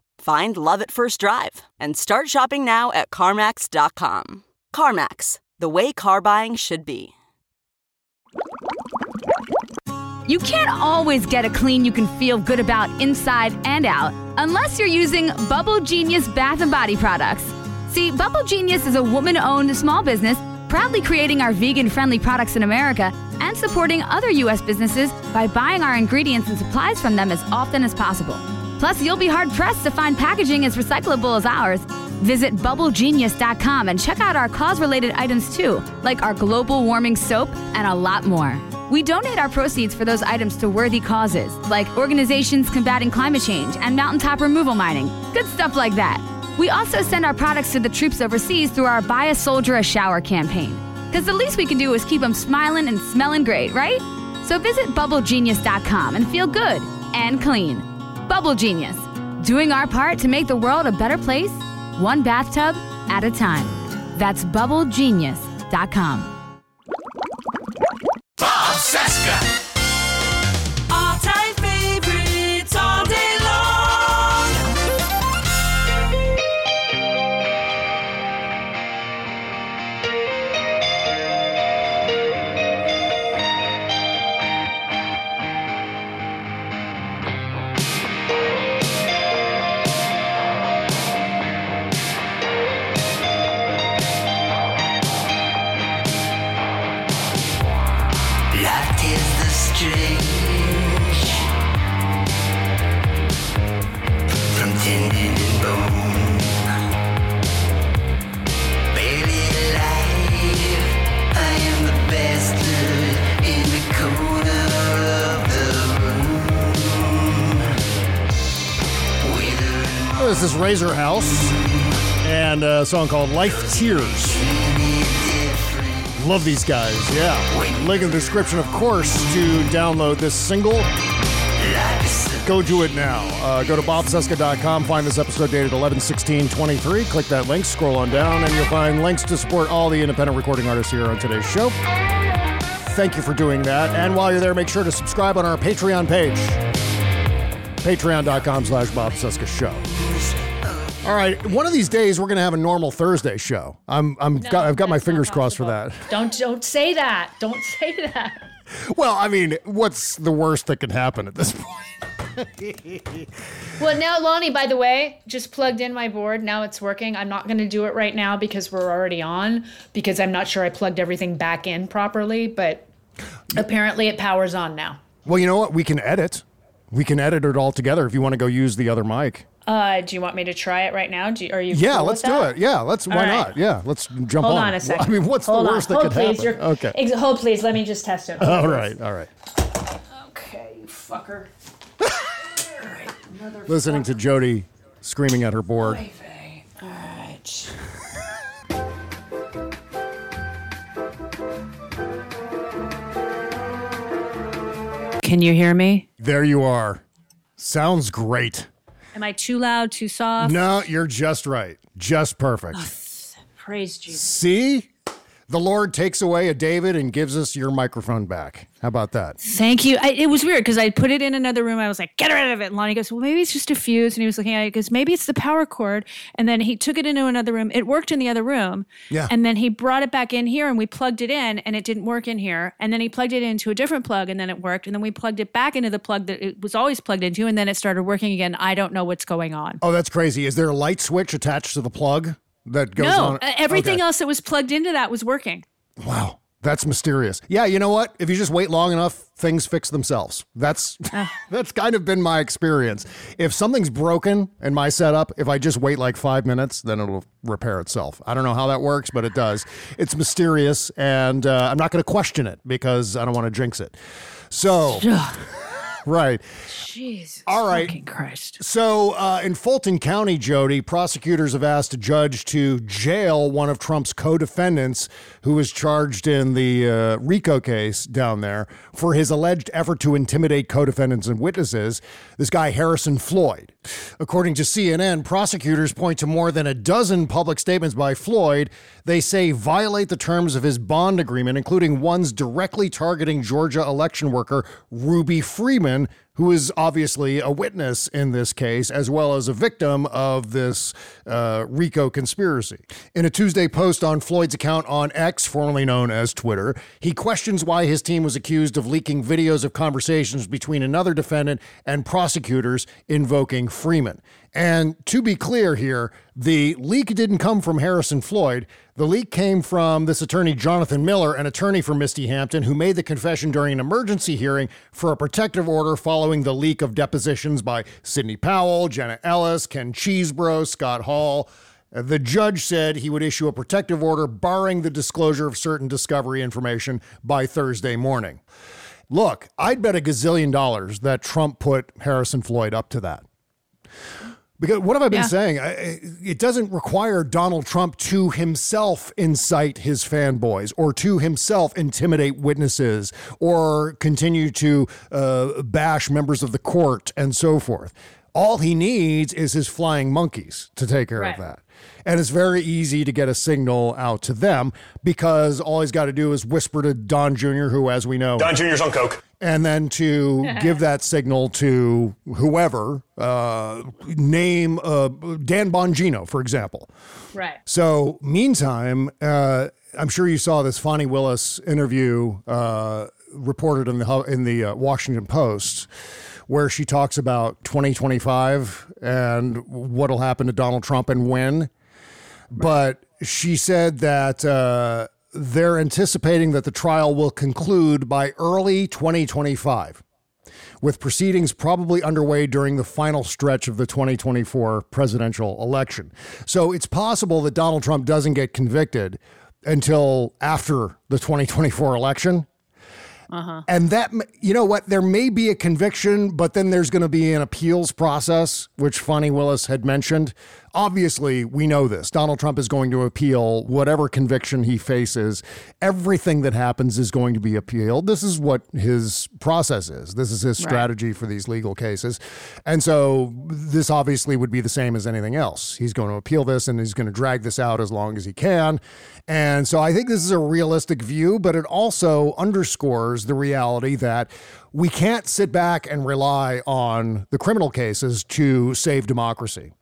Find love at first drive and start shopping now at CarMax.com. CarMax, the way car buying should be. You can't always get a clean you can feel good about inside and out unless you're using Bubble Genius bath and body products. See, Bubble Genius is a woman owned small business proudly creating our vegan friendly products in America and supporting other U.S. businesses by buying our ingredients and supplies from them as often as possible. Plus, you'll be hard pressed to find packaging as recyclable as ours. Visit bubblegenius.com and check out our cause related items too, like our global warming soap and a lot more. We donate our proceeds for those items to worthy causes, like organizations combating climate change and mountaintop removal mining. Good stuff like that. We also send our products to the troops overseas through our Buy a Soldier a Shower campaign. Because the least we can do is keep them smiling and smelling great, right? So visit bubblegenius.com and feel good and clean. Bubble Genius, doing our part to make the world a better place, one bathtub at a time. That's bubblegenius.com. This Razorhouse and a song called Life Tears. Love these guys, yeah. Link in the description, of course, to download this single. Go do it now. Uh, go to bobcesca.com, find this episode dated 11 16 23. Click that link, scroll on down, and you'll find links to support all the independent recording artists here on today's show. Thank you for doing that. And while you're there, make sure to subscribe on our Patreon page. Patreon.com slash Bob Cesca Show. All right, one of these days we're gonna have a normal Thursday show. I'm I'm got, I've got my fingers crossed for that. Don't don't say that. Don't say that. Well, I mean, what's the worst that could happen at this point? Well, now Lonnie, by the way, just plugged in my board. Now it's working. I'm not going to do it right now because we're already on because I'm not sure I plugged everything back in properly, but apparently it powers on now. well, you know what? We can edit. We can edit it all together if you want to go use the other mic. Uh, do you want me to try it right now? Do you, are you? Yeah, cool let's with do that? it. Yeah, let's. All why right. not? Yeah, let's jump Hold on. on a second. I mean, what's Hold the on. worst that Hold, could please. happen? You're- Okay. Ex- hold, please. Let me just test it. Hold, All please. right. All right. Okay, you fucker. Listening to Jody screaming at her board. All right. Can you hear me? There you are. Sounds great. Am I too loud, too soft? No, you're just right. Just perfect. Oh, praise Jesus. See? The Lord takes away a David and gives us your microphone back. How about that? Thank you. I, it was weird because I put it in another room. I was like, get rid of it. And Lonnie goes, well, maybe it's just a fuse. And he was looking at it because maybe it's the power cord. And then he took it into another room. It worked in the other room. Yeah. And then he brought it back in here and we plugged it in and it didn't work in here. And then he plugged it into a different plug and then it worked. And then we plugged it back into the plug that it was always plugged into. And then it started working again. I don't know what's going on. Oh, that's crazy. Is there a light switch attached to the plug that goes no, on? uh, everything Okay. else that was plugged into that was working. Wow. That's mysterious. Yeah, you know what? If you just wait long enough, things fix themselves. That's that's kind of been my experience. If something's broken in my setup, if I just wait like 5 minutes, then it'll repair itself. I don't know how that works, but it does. It's mysterious and uh, I'm not going to question it because I don't want to jinx it. So, right. Jesus. All right. Christ. So, uh, in Fulton County, Jody, prosecutors have asked a judge to jail one of Trump's co defendants who was charged in the uh, RICO case down there for his alleged effort to intimidate co defendants and witnesses, this guy, Harrison Floyd. According to CNN, prosecutors point to more than a dozen public statements by Floyd. They say violate the terms of his bond agreement, including ones directly targeting Georgia election worker Ruby Freeman, who is obviously a witness in this case, as well as a victim of this uh, RICO conspiracy. In a Tuesday post on Floyd's account on X, formerly known as Twitter, he questions why his team was accused of leaking videos of conversations between another defendant and prosecutors invoking Freeman. And to be clear here, the leak didn't come from Harrison Floyd. The leak came from this attorney, Jonathan Miller, an attorney for Misty Hampton, who made the confession during an emergency hearing for a protective order following the leak of depositions by Sidney Powell, Jenna Ellis, Ken Chesebro, Scott Hall. The judge said he would issue a protective order barring the disclosure of certain discovery information by Thursday morning. Look, I'd bet a gazillion dollars that Trump put Harrison Floyd up to that. Because what have I been Yeah. saying? I, I- it doesn't require Donald Trump to himself incite his fanboys or to himself intimidate witnesses or continue to uh, bash members of the court and so forth. All he needs is his flying monkeys to take care Right. of that. And it's very easy to get a signal out to them because all he's got to do is whisper to Don Jr., who, as we know, Don Jr.'s on Coke. And then to give that signal to whoever, uh, name uh, Dan Bongino, for example. Right. So, meantime, uh, I'm sure you saw this Fani Willis interview uh, reported in the in the uh, Washington Post, where she talks about 2025 and what'll happen to Donald Trump and when. But she said that uh, they're anticipating that the trial will conclude by early 2025, with proceedings probably underway during the final stretch of the 2024 presidential election. So it's possible that Donald Trump doesn't get convicted until after the 2024 election. Uh-huh. And that, you know what, there may be a conviction, but then there's going to be an appeals process, which Fani Willis had mentioned. Obviously, we know this. Donald Trump is going to appeal whatever conviction he faces. Everything that happens is going to be appealed. This is what his process is. This is his Right. strategy for these legal cases. And so this obviously would be the same as anything else. He's going to appeal this and he's going to drag this out as long as he can. And so I think this is a realistic view, but it also underscores the reality that we can't sit back and rely on the criminal cases to save democracy.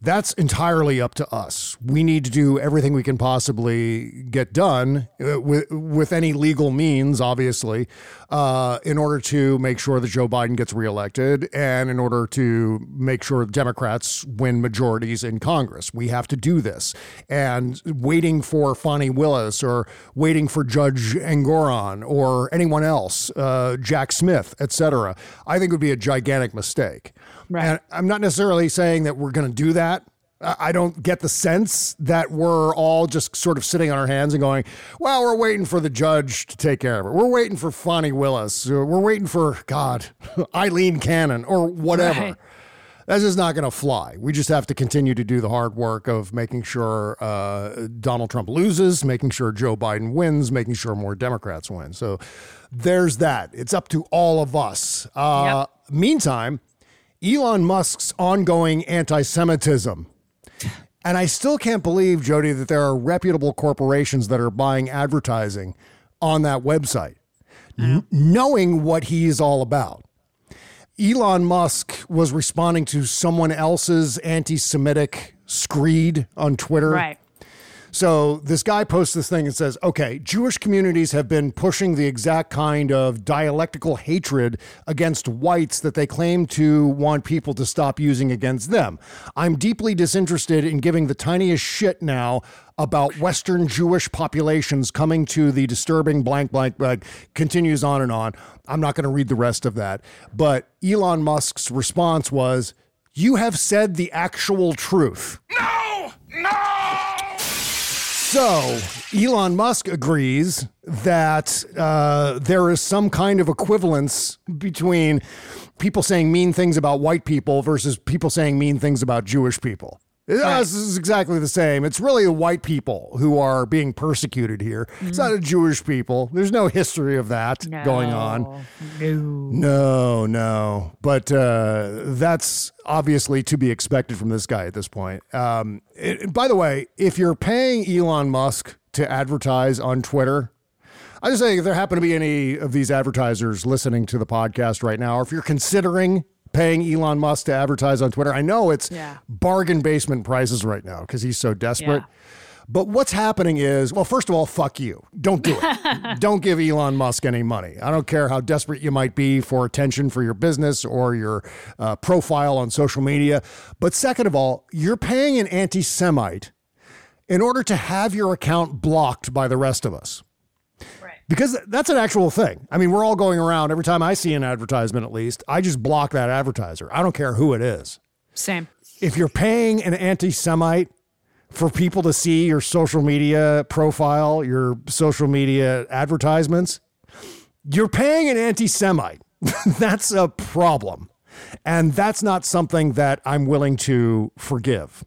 That's entirely up to us. We need to do everything we can possibly get done uh, with, with any legal means, obviously, uh, in order to make sure that Joe Biden gets reelected and in order to make sure Democrats win majorities in Congress. We have to do this. And waiting for Fani Willis or waiting for Judge Engoron or anyone else, uh, Jack Smith, et cetera, I think would be a gigantic mistake. Right. And I'm not necessarily saying that we're going to do that. I don't get the sense that we're all just sort of sitting on our hands and going, well, we're waiting for the judge to take care of it. We're waiting for Fani Willis. We're waiting for, God, Aileen Cannon or whatever. Right. That's just not going to fly. We just have to continue to do the hard work of making sure uh, Donald Trump loses, making sure Joe Biden wins, making sure more Democrats win. So there's that. It's up to all of us. Uh, Meantime, Elon Musk's ongoing anti Semitism. And I still can't believe, Jody, that there are reputable corporations that are buying advertising on that website, n- knowing what he is all about. Elon Musk was responding to someone else's anti Semitic screed on Twitter. Right. So this guy posts this thing and says, okay, Jewish communities have been pushing the exact kind of dialectical hatred against whites that they claim to want people to stop using against them. I'm deeply disinterested in giving the tiniest shit now about Western Jewish populations coming to the disturbing blank, blank, blank, continues on and on. I'm not going to read the rest of that. But Elon Musk's response was, you have said the actual truth. So, Elon Musk agrees that uh, there is some kind of equivalence between people saying mean things about white people versus people saying mean things about Jewish people. Uh, This is exactly the same. It's really the white people who are being persecuted here. It's not the Jewish people. There's no history of that going on. No, no. But uh, that's obviously to be expected from this guy at this point. Um, it- by the way, if you're paying Elon Musk to advertise on Twitter, I just say if there happen to be any of these advertisers listening to the podcast right now, or if you're considering paying Elon Musk to advertise on Twitter, I know it's Yeah. bargain basement prices right now because he's so desperate. But what's happening is, well, first of all, fuck you. Don't do it. don't give Elon Musk any money. I don't care how desperate you might be for attention for your business or your uh, profile on social media. But second of all, you're paying an anti Semite in order to have your account blocked by the rest of us. Because that's an actual thing. I mean, we're all going around every time I see an advertisement, at least, I just block that advertiser. I don't care who it is. Same. If you're paying an anti Semite for people to see your social media profile, your social media advertisements, you're paying an anti Semite. that's a problem. And that's not something that I'm willing to forgive.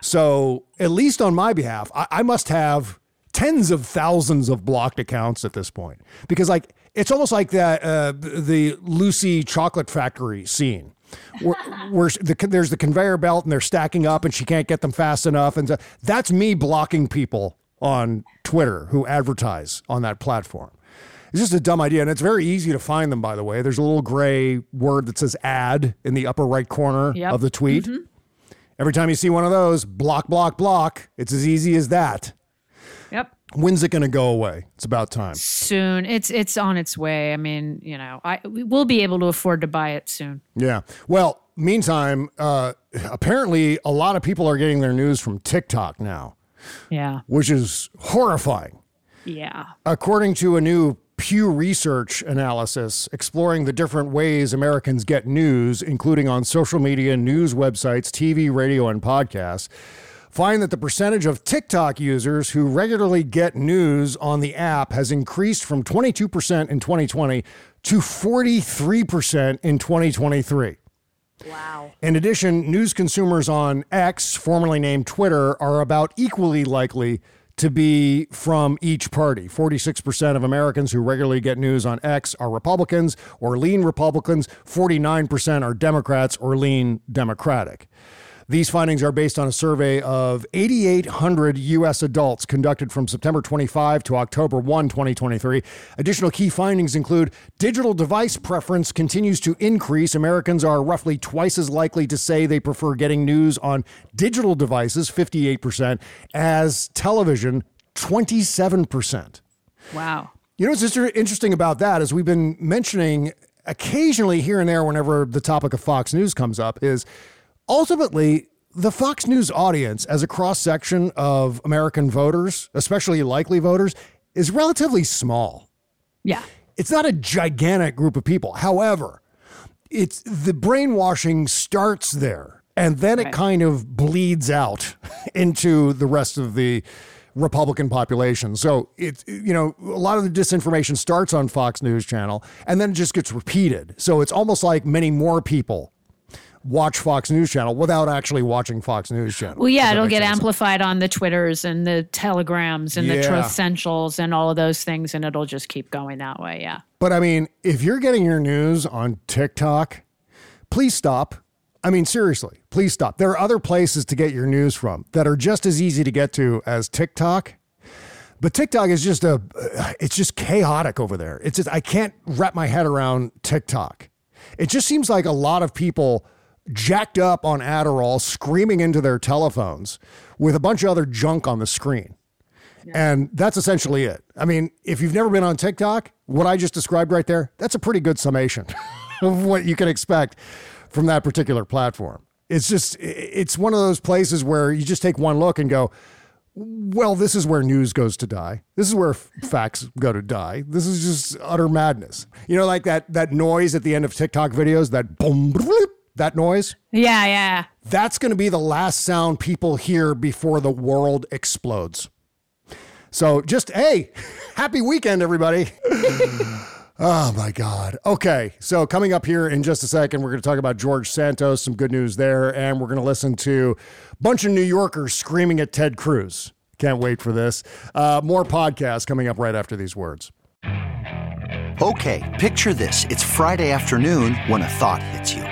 So, at least on my behalf, I, I must have tens of thousands of blocked accounts at this point because, like, it's almost like that uh, the Lucy Chocolate Factory scene. Where, where the, there's the conveyor belt and they're stacking up and she can't get them fast enough. And so that's me blocking people on Twitter who advertise on that platform. It's just a dumb idea. And it's very easy to find them, by the way. There's a little gray word that says ad in the upper right corner Yep. of the tweet. Mhm. Every time you see one of those, block, block, block. It's as easy as that. Yep. When's it going to go away? It's about time. Soon. It's it's on its way. I mean, you know, I we will be able to afford to buy it soon. Yeah. Well, meantime, uh, apparently a lot of people are getting their news from TikTok now. Yeah. which is horrifying. Yeah. According to a new Pew Research analysis exploring the different ways Americans get news, including on social media, news websites, TV, radio, and podcasts, find that the percentage of TikTok users who regularly get news on the app has increased from 22% in 2020 to 43% in 2023. Wow. In addition, news consumers on X, formerly named Twitter, are about equally likely to be from each party. 46% of Americans who regularly get news on X are Republicans or lean Republicans, 49% are Democrats or lean Democratic. These findings are based on a survey of 8,800 U.S. adults conducted from September 25 to October 1, 2023. Additional key findings include digital device preference continues to increase. Americans are roughly twice as likely to say they prefer getting news on digital devices, 58%, as television, 27%. Wow. You know what's inter- interesting about that is we've been mentioning occasionally here and there whenever the topic of Fox News comes up is ultimately the Fox News audience as a cross section of American voters, especially likely voters, is relatively small. Yeah. It's not a gigantic group of people. However, it's the brainwashing starts there and then it kind of bleeds out into the rest of the Republican population. So it's you know a lot of the disinformation starts on Fox News channel and then it just gets repeated. So it's almost like many more people watch Fox News channel without actually watching Fox News channel. Well, yeah, it'll get sense? amplified on the Twitters and the Telegrams and the Yeah. Truth Centrals and all of those things, and it'll just keep going that way. Yeah. But I mean, if you're getting your news on TikTok, please stop. I mean, seriously, please stop. There are other places to get your news from that are just as easy to get to as TikTok. But TikTok is just a, it's just chaotic over there. It's just, I can't wrap my head around TikTok. It just seems like a lot of people jacked up on Adderall, screaming into their telephones with a bunch of other junk on the screen. And that's essentially it. I mean, if you've never been on TikTok, what I just described right there, that's a pretty good summation of what you can expect from that particular platform. It's just, it's one of those places where you just take one look and go, well, this is where news goes to die. This is where f- facts go to die. This is just utter madness. You know, like that that noise at the end of TikTok videos, that boom, bloop, that noise. Yeah, yeah. That's going to be the last sound people hear before the world explodes. So just, hey, happy weekend, everybody. oh my God. Okay. So coming up here in just a second, we're going to talk about George Santos, some good news there. And we're going to listen to a bunch of New Yorkers screaming at Ted Cruz. Can't wait for this. Uh, more podcasts coming up right after these words. Okay, picture this. It's Friday afternoon when a thought hits you.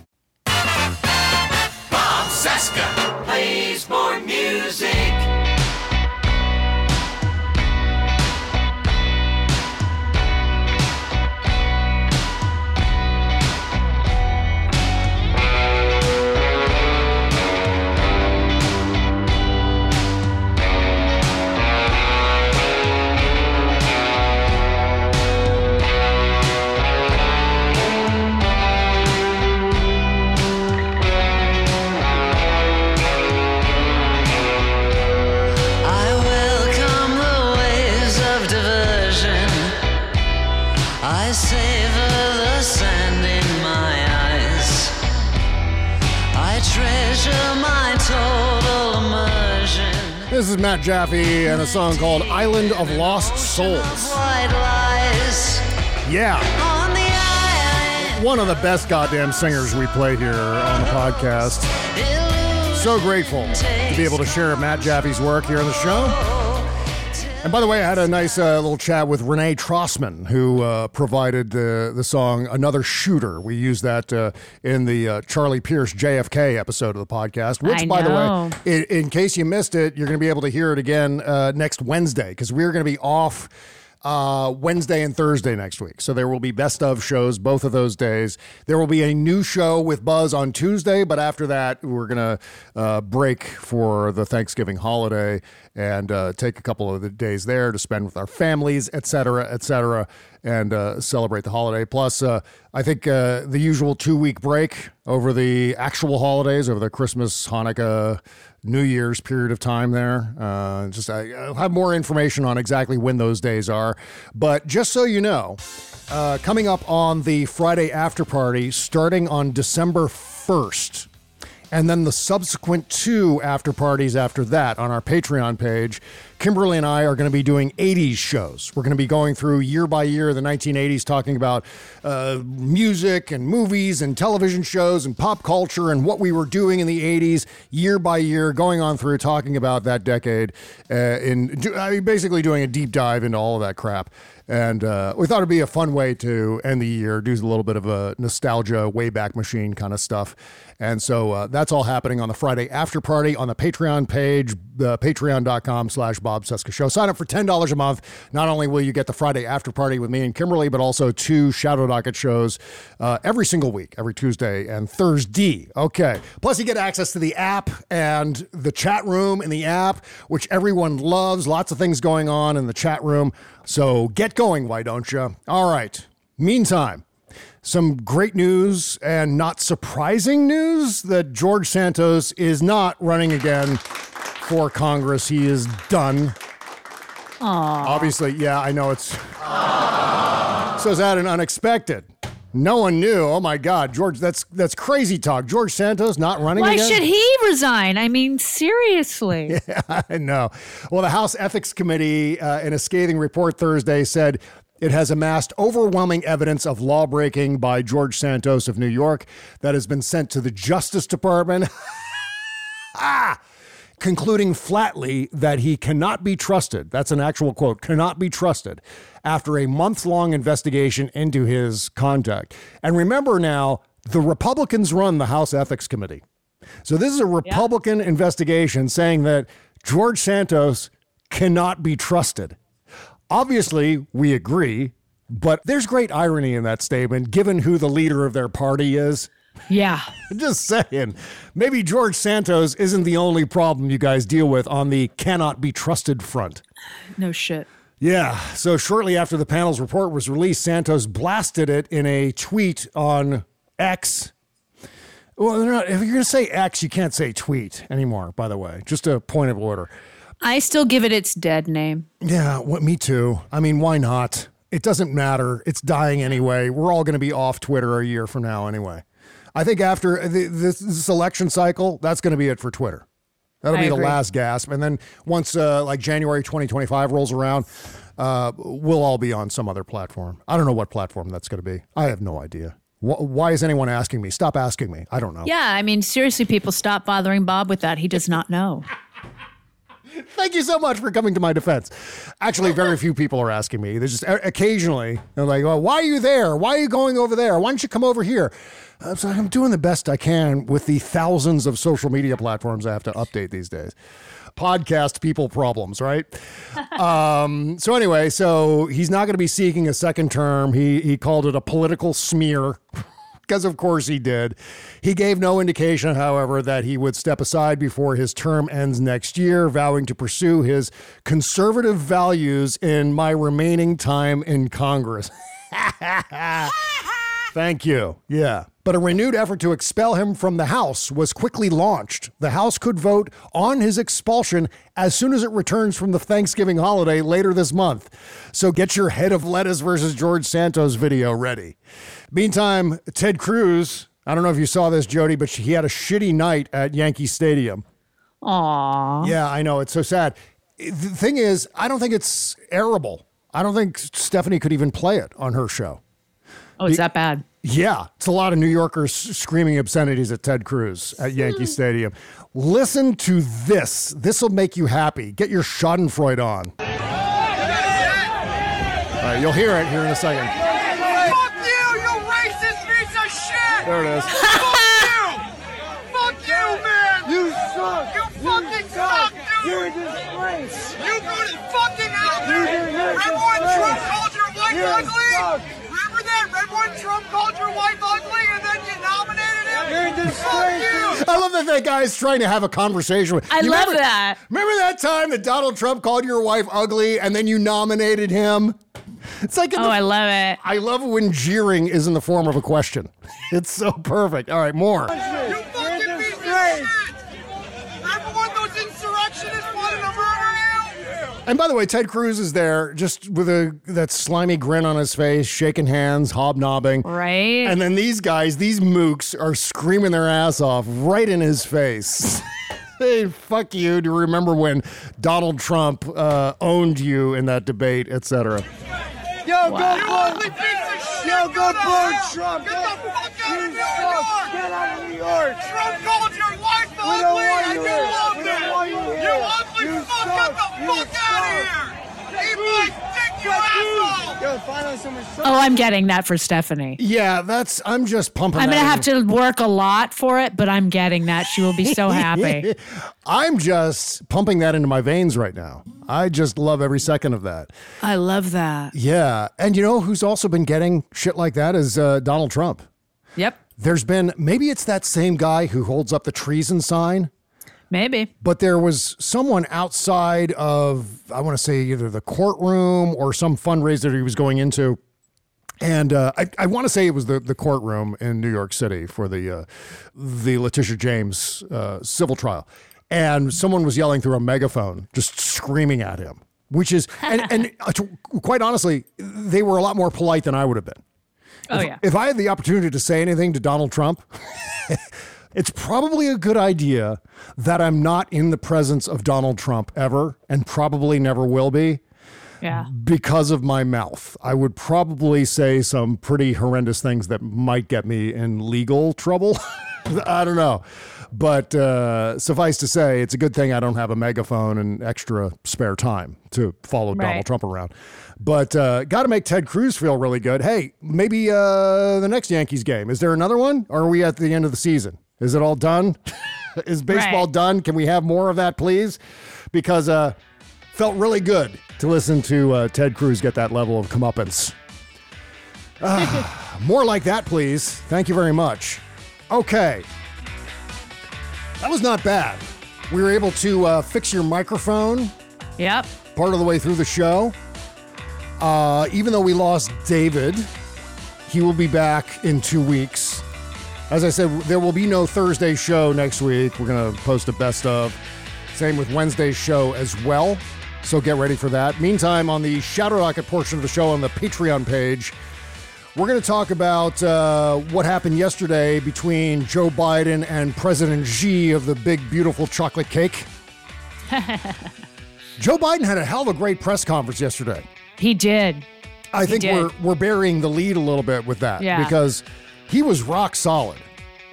Jaffe and a song called Island of Lost Souls. Yeah. One of the best goddamn singers we play here on the podcast. So grateful to be able to share Matt Jaffe's work here on the show. And by the way, I had a nice uh, little chat with Renee Trossman, who uh, provided the the song "Another Shooter." We used that uh, in the uh, Charlie Pierce JFK episode of the podcast. Which, I by know. the way, in, in case you missed it, you're going to be able to hear it again uh, next Wednesday because we're going to be off uh, Wednesday and Thursday next week. So there will be best of shows both of those days. There will be a new show with Buzz on Tuesday, but after that, we're going to uh, break for the Thanksgiving holiday and uh, take a couple of the days there to spend with our families, et cetera, et cetera, and uh, celebrate the holiday. Plus, uh, I think uh, the usual two week break over the actual holidays, over the Christmas, Hanukkah, New Year's period of time there. Uh, just I, I'll have more information on exactly when those days are. But just so you know, uh, coming up on the Friday after party, starting on December 1st, and then the subsequent two after parties after that on our Patreon page, Kimberly and I are going to be doing 80s shows. We're going to be going through year by year the 1980s, talking about uh, music and movies and television shows and pop culture and what we were doing in the 80s, year by year, going on through talking about that decade, uh, in do- I mean, basically doing a deep dive into all of that crap. And uh, we thought it'd be a fun way to end the year, do a little bit of a nostalgia, wayback machine kind of stuff. And so uh, that's all happening on the Friday after party on the Patreon page, the patreon.com slash Bob Cesca Show. Sign up for $10 a month. Not only will you get the Friday after party with me and Kimberly, but also two Shadow Docket shows uh, every single week, every Tuesday and Thursday. Okay. Plus, you get access to the app and the chat room in the app, which everyone loves. Lots of things going on in the chat room. So get going, why don't you? All right. Meantime, some great news and not surprising news that George Santos is not running again for Congress. He is done. Obviously, yeah, I know it's so is that an unexpected. No one knew. Oh my God, George, that's that's crazy talk. George Santos not running Why again. should he resign? I mean, seriously. Yeah, I know. Well, the House Ethics Committee, uh, in a scathing report Thursday, said it has amassed overwhelming evidence of lawbreaking by George Santos of New York that has been sent to the Justice Department. ah! Concluding flatly that he cannot be trusted. That's an actual quote cannot be trusted after a month long investigation into his conduct. And remember now, the Republicans run the House Ethics Committee. So this is a Republican investigation saying that George Santos cannot be trusted. Obviously, we agree, but there's great irony in that statement given who the leader of their party is. Yeah. Just saying. Maybe George Santos isn't the only problem you guys deal with on the cannot be trusted front. No shit. Yeah. So shortly after the panel's report was released, Santos blasted it in a tweet on X. Well, they're not, if you're going to say X, you can't say tweet anymore, by the way. Just a point of order. I still give it its dead name. Yeah, what, me too. I mean, why not? It doesn't matter. It's dying anyway. We're all going to be off Twitter a year from now anyway. I think after the, this, this election cycle, that's going to be it for Twitter. That'll I be agree. the last gasp. And then once uh, like January 2025 rolls around, uh, we'll all be on some other platform. I don't know what platform that's going to be. I have no idea. Wh- why is anyone asking me? Stop asking me. I don't know. Yeah, I mean, seriously, people stop bothering Bob with that. He does not know. Thank you so much for coming to my defense. Actually, very few people are asking me. There's just occasionally they're like, "Well, why are you there? Why are you going over there? Why don't you come over here?" I'm sorry, I'm doing the best I can with the thousands of social media platforms I have to update these days. Podcast people problems, right? um, so anyway, so he's not going to be seeking a second term. He he called it a political smear. Because of course he did. He gave no indication, however, that he would step aside before his term ends next year, vowing to pursue his conservative values in my remaining time in Congress. Thank you. Yeah. But a renewed effort to expel him from the House was quickly launched. The House could vote on his expulsion as soon as it returns from the Thanksgiving holiday later this month. So get your head of lettuce versus George Santos video ready. Meantime, Ted Cruz, I don't know if you saw this, Jody, but he had a shitty night at Yankee Stadium. Aw. Yeah, I know. It's so sad. The thing is, I don't think it's arable. I don't think Stephanie could even play it on her show. Oh, it's that bad. Yeah, it's a lot of New Yorkers screaming obscenities at Ted Cruz at hmm. Yankee Stadium. Listen to this. This will make you happy. Get your Schadenfreude on. All right, you'll hear it here in a second. Fuck you, you racist piece of shit! There it is. Fuck you! Fuck you, man! You suck! You fucking suck, dude! You're a disgrace! You go to fucking out there! Remember when Trump called your wife ugly? Remember that? Remember when Trump called your wife ugly and then you nominated him? You're a disgrace! I love that that guy's trying to have a conversation with. I You love remember- that. Remember that time that Donald Trump called your wife ugly and then you nominated him? It's like, in Oh, the- I love it. I love when jeering is in the form of a question. It's so perfect. All right, more. You fucking piece of shit! Remember when those insurrectionists wanted to murder you? And by the way, Ted Cruz is there just with a that slimy grin on his face, shaking hands, hobnobbing. Right. And then these guys, these mooks, are screaming their ass off right in his face. hey, fuck you Do you remember when Donald Trump uh, owned you in that debate, etc. Yo, go vote! Yo, go vote Trump! Get the fuck out of New York! Get out of New York! Trump called your wife ugly and you loved it! You ugly fuck! Get the fuck out of here! Eat my you! Yo, Oh, I'm getting that for Stephanie. Yeah, that's. I'm just pumping. I'm gonna in. have to work a lot for it, but I'm getting that. She will be so happy. I'm just pumping that into my veins right now. I just love every second of that. I love that. Yeah, and you know who's also been getting shit like that is uh, Donald Trump. Yep. There's been maybe it's that same guy who holds up the treason sign. Maybe. But there was someone outside of, I want to say either the courtroom or some fundraiser he was going into. And uh, I, I want to say it was the, the courtroom in New York City for the, uh, the Letitia James uh, civil trial. And someone was yelling through a megaphone, just screaming at him, which is, and, and uh, quite honestly, they were a lot more polite than I would have been. Oh if, yeah. If I had the opportunity to say anything to Donald Trump, it's probably a good idea that I'm not in the presence of Donald Trump ever and probably never will be Yeah. because of my mouth. I would probably say some pretty horrendous things that might get me in legal trouble. I don't know. But uh, suffice to say, it's a good thing I don't have a megaphone and extra spare time to follow Donald Trump around. But uh, got to make Ted Cruz feel really good. Hey, maybe uh, the next Yankees game. Is there another one? Or are we at the end of the season? Is it all done? Is baseball Right. done? Can we have more of that, please? Because uh, felt really good to listen to uh, Ted Cruz get that level of comeuppance. Ah, more like that, please. Thank you very much. Okay. That was not bad. We were able to uh, fix your microphone Yep. part of the way through the show. Uh, even though we lost David, he will be back in two weeks. As I said, there will be no Thursday show next week. We're going to post a best of. Same with Wednesday's show as well. So get ready for that. Meantime, on the Shadow Docket portion of the show on the Patreon page, we're going to talk about uh, what happened yesterday between Joe Biden and President Xi of the big, beautiful chocolate cake. Joe Biden had a hell of a great press conference yesterday. He did. I He think did. we're we're burying the lead a little bit with that Yeah. because he was rock solid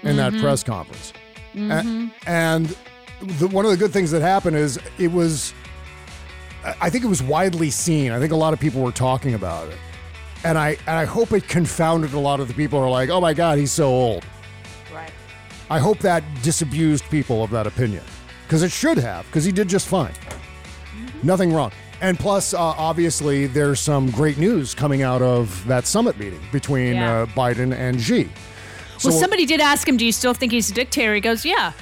in that Mhm. press conference. A- Mhm. and the, one of the good things that happened is it was I- think it was widely seen. I think a lot of people were talking about it. And I and I hope it confounded a lot of the people who are like, "Oh my god, he's so old." Right. I hope that disabused people of that opinion because it should have because he did just fine. Nothing wrong. And plus, uh, obviously, there's some great news coming out of that summit meeting between Yeah. uh, Biden and Xi. So, well, somebody did ask him, "Do you still think he's a dictator?" He goes, "Yeah."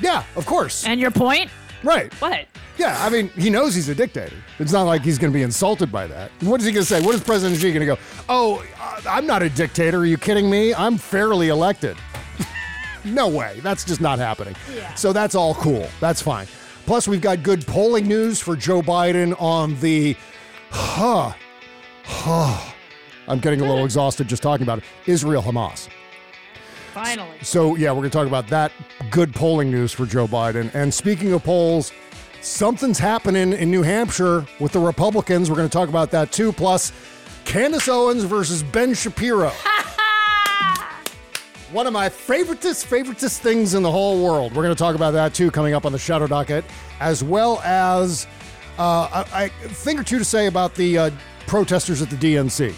Yeah, of course. And your point? Right. What? Yeah, I mean, he knows he's a dictator. It's not like he's going to be insulted by that. What is he going to say? What is President Xi going to go? Oh, uh, I'm not a dictator. Are you kidding me? I'm fairly elected. no way. That's just not happening. So that's all cool. That's fine. Plus, we've got good polling news for Joe Biden on the, huh, huh. I'm getting a little exhausted just talking about it. Israel Hamas. Finally. So, yeah, we're going to talk about that good polling news for Joe Biden. And speaking of polls, something's happening in New Hampshire with the Republicans. We're going to talk about that too. Plus, Candace Owens versus Ben Shapiro. One of my favoritist, favoritist things in the whole world. We're going to talk about that too coming up on the Shadow Docket, as well as uh, a, a thing or two to say about the uh, protesters at the DNC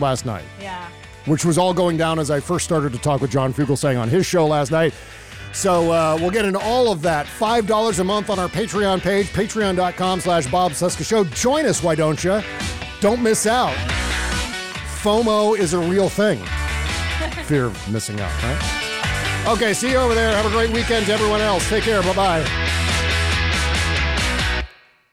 last night Yeah. which was all going down as I first started to talk with John Fugelsang on his show last night. So uh, we'll get into all of that. $5 a month on our Patreon page, patreon.com slash Bob Cesca Show. Join us, why don't you? Don't miss out. FOMO is a real thing. Fear of missing out, right? Okay, see you over there. Have a great weekend to everyone else. Take care. Bye-bye.